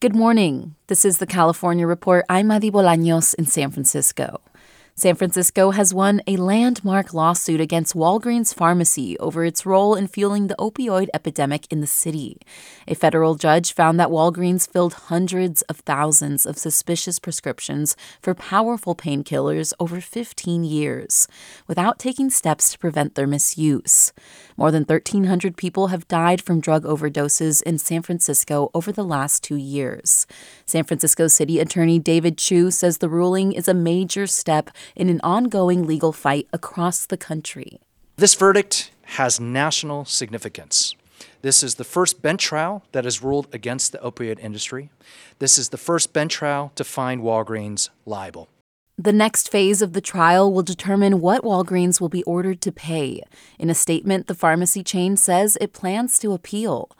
Good morning. This is the California Report. I'm Madi Bolaños in San Francisco. San Francisco has won a landmark lawsuit against Walgreens Pharmacy over its role in fueling the opioid epidemic in the city. A federal judge found that Walgreens filled hundreds of thousands of suspicious prescriptions for powerful painkillers over 15 years without taking steps to prevent their misuse. More than 1,300 people have died from drug overdoses in San Francisco over the last two years. San Francisco City Attorney David Chiu says the ruling is a major step in an ongoing legal fight across the country. This verdict has national significance. This is the first bench trial that has ruled against the opioid industry. This is the first bench trial to find Walgreens liable. The next phase of the trial will determine what Walgreens will be ordered to pay. In a statement, the pharmacy chain says it plans to appeal.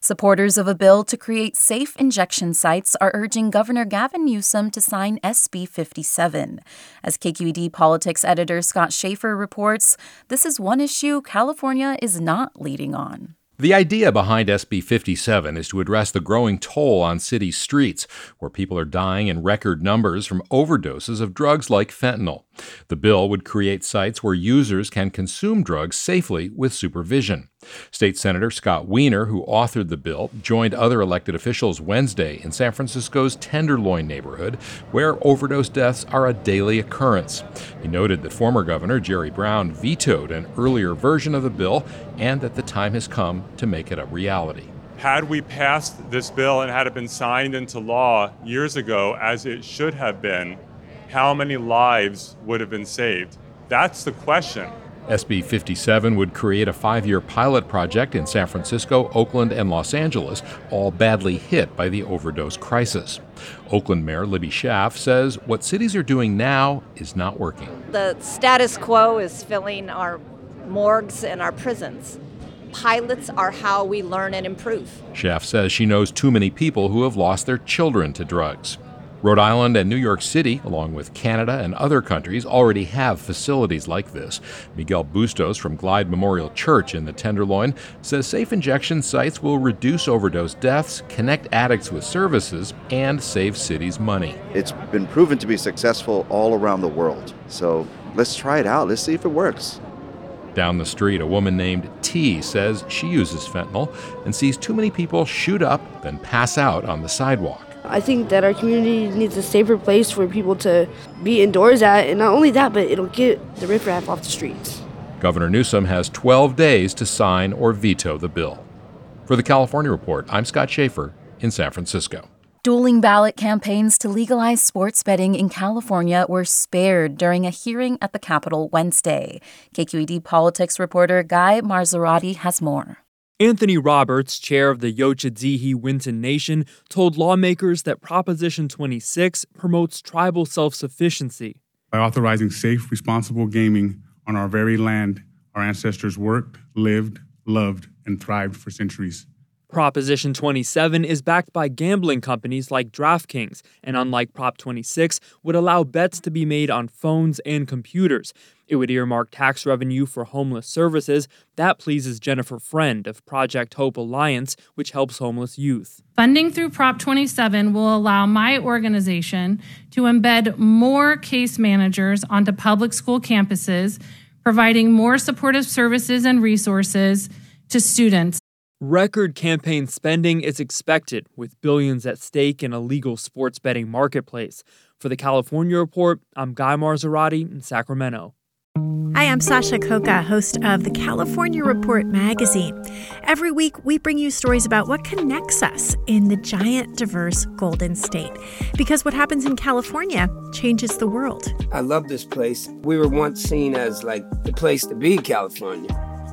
Supporters of a bill to create safe injection sites are urging Governor Gavin Newsom to sign SB 57. As KQED politics editor Scott Shafer reports, this is one issue California is not leading on. The idea behind SB 57 is to address the growing toll on city streets, where people are dying in record numbers from overdoses of drugs like fentanyl. The bill would create sites where users can consume drugs safely with supervision. State Senator Scott Wiener, who authored the bill, joined other elected officials Wednesday in San Francisco's Tenderloin neighborhood, where overdose deaths are a daily occurrence. He noted that former Governor Jerry Brown vetoed an earlier version of the bill and that the time has come to make it a reality. Had we passed this bill and had it been signed into law years ago, as it should have been, how many lives would have been saved? That's the question. SB 57 would create a five year pilot project in San Francisco, Oakland, and Los Angeles, all badly hit by the overdose crisis. Oakland Mayor Libby Schaaf says what cities are doing now is not working. The status quo is filling our morgues and our prisons. Pilots are how we learn and improve. Schaaf says she knows too many people who have lost their children to drugs. Rhode Island and New York City, along with Canada and other countries, already have facilities like this. Miguel Bustos from Glide Memorial Church in the Tenderloin says safe injection sites will reduce overdose deaths, connect addicts with services, and save cities money. It's been proven to be successful all around the world. So let's try it out. Let's see if it works. Down the street, a woman named T says she uses fentanyl and sees too many people shoot up, then pass out on the sidewalk. I think that our community needs a safer place for people to be indoors at, and not only that, but it'll get the riffraff off the streets. Governor Newsom has 12 days to sign or veto the bill. For the California Report, I'm Scott Shafer in San Francisco. Dueling ballot campaigns to legalize sports betting in California were spared during a hearing at the Capitol Wednesday. KQED politics reporter Guy Marzorati has more. Anthony Roberts, chair of the Yocha Dehe Wintun Nation, told lawmakers that Proposition 26 promotes tribal self sufficiency. By authorizing safe, responsible gaming on our very land, our ancestors worked, lived, loved, and thrived for centuries. Proposition 27 is backed by gambling companies like DraftKings, and unlike Prop 26, would allow bets to be made on phones and computers. It would earmark tax revenue for homeless services. That pleases Jennifer Friend of Project Hope Alliance, which helps homeless youth. Funding through Prop 27 will allow my organization to embed more case managers onto public school campuses, providing more supportive services and resources to students. Record campaign spending is expected, with billions at stake in a legal sports betting marketplace. For the California Report, I'm Guy Marzorati in Sacramento. Hi, I'm Sasha Khokha, host of the California Report magazine. Every week, we bring you stories about what connects us in the giant, diverse Golden State. Because what happens in California changes the world. I love this place. We were once seen as like the place to be, California.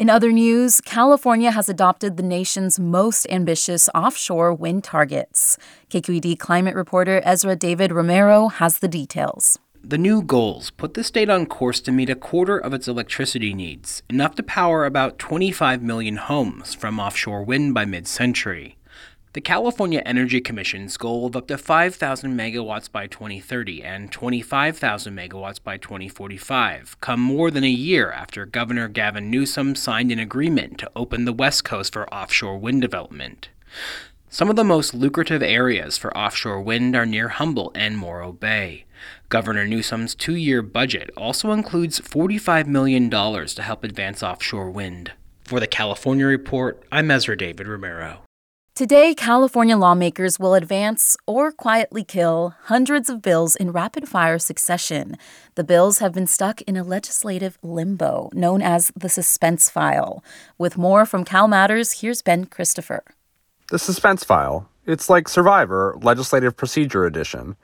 In other news, California has adopted the nation's most ambitious offshore wind targets. KQED climate reporter Ezra David Romero has the details. The new goals put the state on course to meet a quarter of its electricity needs, enough to power about 25 million homes from offshore wind by mid century. The California Energy Commission's goal of up to 5,000 megawatts by 2030 and 25,000 megawatts by 2045 come more than a year after Governor Gavin Newsom signed an agreement to open the West Coast for offshore wind development. Some of the most lucrative areas for offshore wind are near Humboldt and Morro Bay. Governor Newsom's two year budget also includes $45 million to help advance offshore wind. For the California Report, I'm Ezra David Romero. Today, California lawmakers will advance or quietly kill hundreds of bills in rapid fire succession. The bills have been stuck in a legislative limbo known as the suspense file. With more from Cal Matters, here's Ben Christopher. The suspense file. It's like Survivor, Legislative Procedure Edition.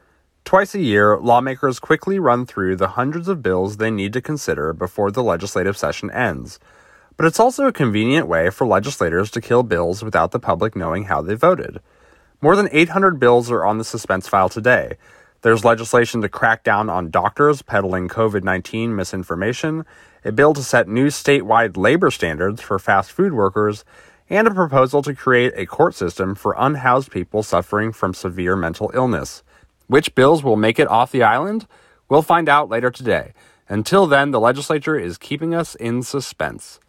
Twice a year, lawmakers quickly run through the hundreds of bills they need to consider before the legislative session ends but it's also a convenient way for legislators to kill bills without the public knowing how they voted. More than 800 bills are on the suspense file today. There's legislation to crack down on doctors peddling COVID 19 misinformation, a bill to set new statewide labor standards for fast food workers, and a proposal to create a court system for unhoused people suffering from severe mental illness. Which bills will make it off the island? We'll find out later today. Until then, the legislature is keeping us in suspense.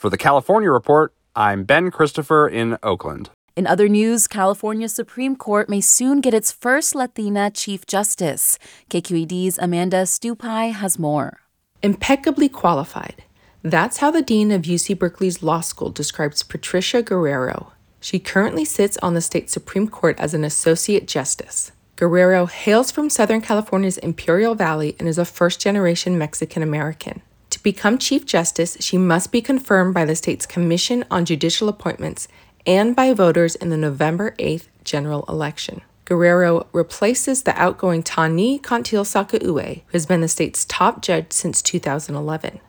For the California Report, I'm Ben Christopher in Oakland. In other news, California Supreme Court may soon get its first Latina Chief Justice. KQED's Amanda Stupi has more. Impeccably qualified. That's how the Dean of UC Berkeley's Law School describes Patricia Guerrero. She currently sits on the state Supreme Court as an Associate Justice. Guerrero hails from Southern California's Imperial Valley and is a first generation Mexican American. To become Chief Justice, she must be confirmed by the state's Commission on Judicial Appointments and by voters in the November 8th general election. Guerrero replaces the outgoing Tani Cantil-Sakauye, who has been the state's top judge since 2011.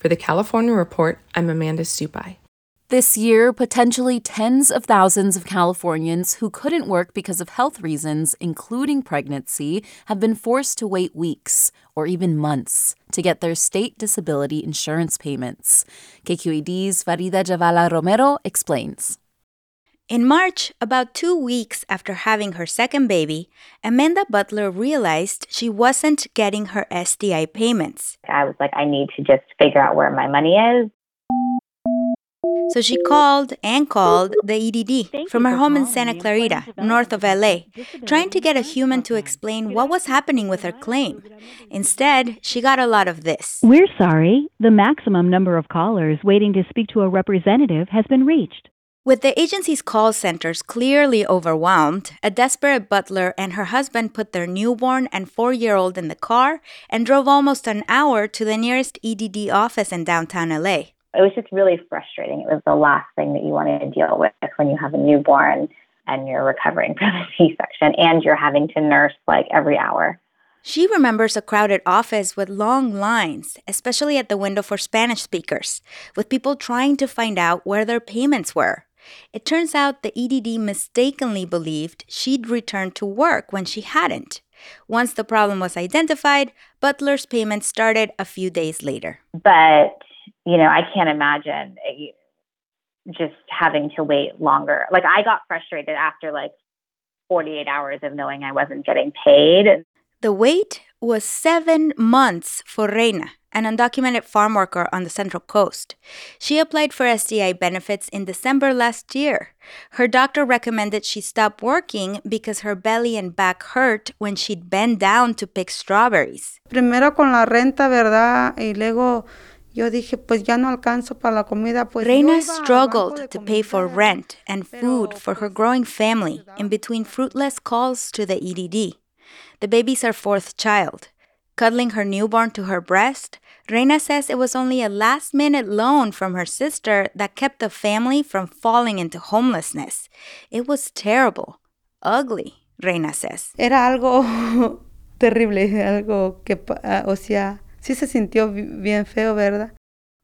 For the California Report, I'm Amanda Stupi. This year, potentially tens of thousands of Californians who couldn't work because of health reasons, including pregnancy, have been forced to wait weeks or even months to get their state disability insurance payments. KQED's Farida Jhabvala Romero explains. In March, about two weeks after having her second baby, Amanda Butler realized she wasn't getting her SDI payments. I was like, I need to just figure out where my money is. So she called and called the EDD from her home in Santa Clarita, north of LA, trying to get a human to explain what was happening with her claim. Instead, she got a lot of this. We're sorry. The maximum number of callers waiting to speak to a representative has been reached. With the agency's call centers clearly overwhelmed, a desperate butler and her husband put their newborn and four year old in the car and drove almost an hour to the nearest EDD office in downtown LA it was just really frustrating. It was the last thing that you wanted to deal with when you have a newborn and you're recovering from a C section and you're having to nurse like every hour. She remembers a crowded office with long lines, especially at the window for Spanish speakers, with people trying to find out where their payments were. It turns out the EDD mistakenly believed she'd returned to work when she hadn't. Once the problem was identified, Butler's payment started a few days later. But, you know, I can't imagine just having to wait longer. Like, I got frustrated after like 48 hours of knowing I wasn't getting paid. The wait was seven months for Reina, an undocumented farm worker on the Central Coast. She applied for SDI benefits in December last year. Her doctor recommended she stop working because her belly and back hurt when she'd bend down to pick strawberries. Primero con la renta, ¿verdad? Y luego yo dije, pues ya no alcanzo para la comida. Pues Reina struggled to pay for rent and food for her growing family in between fruitless calls to the EDD. The baby's her fourth child. Cuddling her newborn to her breast, Reina says it was only a last minute loan from her sister that kept the family from falling into homelessness. It was terrible, ugly, Reina says. Era algo terrible, algo que, uh, o sea, sí se sintió bien feo, ¿verdad?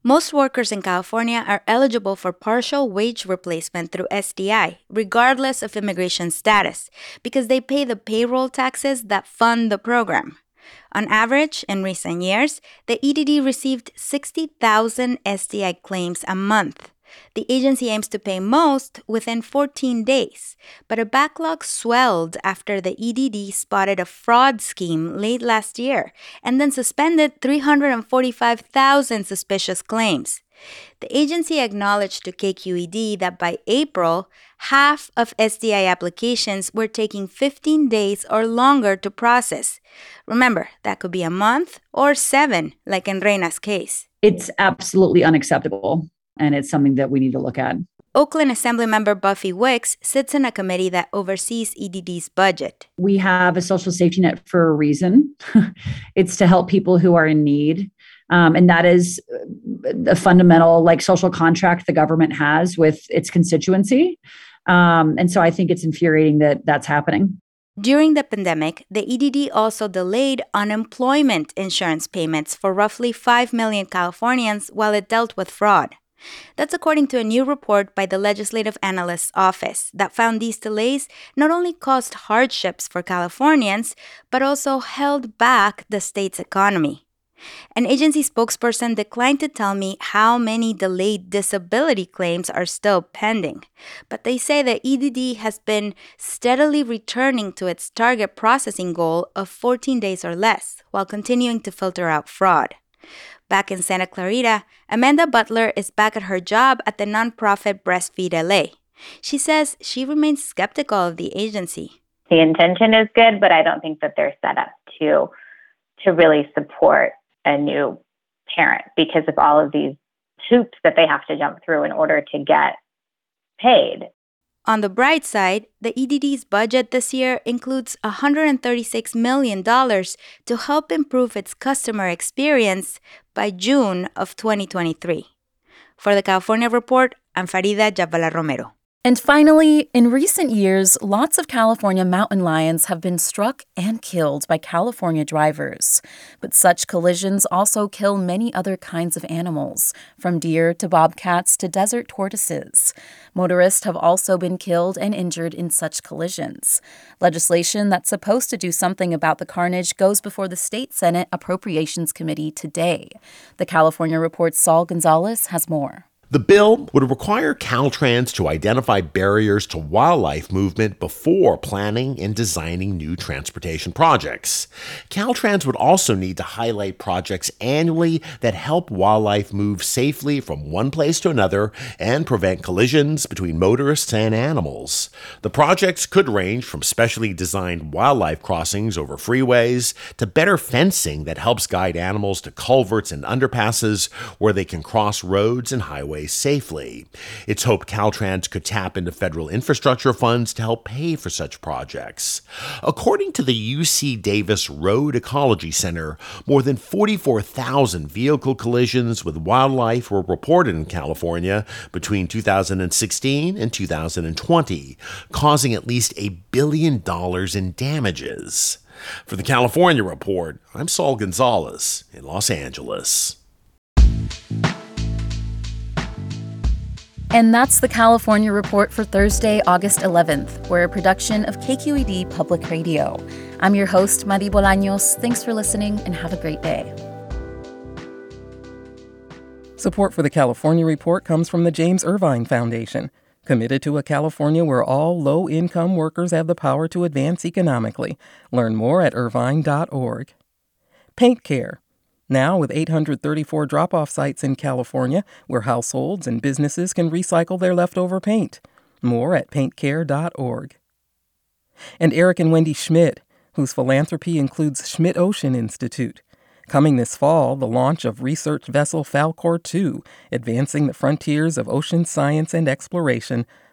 Most workers in California are eligible for partial wage replacement through SDI, regardless of immigration status, because they pay the payroll taxes that fund the program. On average, in recent years, the EDD received 60,000 SDI claims a month. The agency aims to pay most within 14 days, but a backlog swelled after the EDD spotted a fraud scheme late last year and then suspended 345,000 suspicious claims. The agency acknowledged to KQED that by April, half of SDI applications were taking 15 days or longer to process. Remember, that could be a month or seven, like in Reina's case. It's absolutely unacceptable, and it's something that we need to look at. Oakland Assemblymember Buffy Wicks sits in a committee that oversees EDD's budget. We have a social safety net for a reason. it's to help people who are in need. Um, and that is a fundamental like social contract the government has with its constituency um, and so i think it's infuriating that that's happening during the pandemic, the EDD also delayed unemployment insurance payments for roughly 5 million Californians while it dealt with fraud. That's according to a new report by the Legislative Analyst's Office that found these delays not only caused hardships for Californians, but also held back the state's economy. An agency spokesperson declined to tell me how many delayed disability claims are still pending, but they say the EDD has been steadily returning to its target processing goal of 14 days or less while continuing to filter out fraud. Back in Santa Clarita, Amanda Butler is back at her job at the nonprofit Breastfeed LA. She says she remains skeptical of the agency. The intention is good, but I don't think that they're set up to to really support a new parent because of all of these hoops that they have to jump through in order to get paid. On the bright side, the EDD's budget this year includes $136 million to help improve its customer experience by June of 2023. For the California Report, I'm Farida Jhabvala Romero. And finally, in recent years, lots of California mountain lions have been struck and killed by California drivers. But such collisions also kill many other kinds of animals, from deer to bobcats to desert tortoises. Motorists have also been killed and injured in such collisions. Legislation that's supposed to do something about the carnage goes before the State Senate Appropriations Committee today. The California Report's Saul Gonzalez has more. The bill would require Caltrans to identify barriers to wildlife movement before planning and designing new transportation projects. Caltrans would also need to highlight projects annually that help wildlife move safely from one place to another and prevent collisions between motorists and animals. The projects could range from specially designed wildlife crossings over freeways to better fencing that helps guide animals to culverts and underpasses where they can cross roads and highways safely. It's hoped Caltrans could tap into federal infrastructure funds to help pay for such projects. According to the UC Davis Road Ecology Center, more than 44,000 vehicle collisions with wildlife were reported in California between 2016 and 2020, causing at least a billion dollars in damages. For the California Report, I'm Saul Gonzalez in Los Angeles. And that's the California Report for Thursday, August 11th. We're a production of KQED Public Radio. I'm your host, Madi Bolaños. Thanks for listening and have a great day. Support for the California Report comes from the James Irvine Foundation, committed to a California where all low income workers have the power to advance economically. Learn more at irvine.org. Paint Care now, with 834 drop off sites in California where households and businesses can recycle their leftover paint. More at paintcare.org. And Eric and Wendy Schmidt, whose philanthropy includes Schmidt Ocean Institute. Coming this fall, the launch of research vessel Falkor 2, advancing the frontiers of ocean science and exploration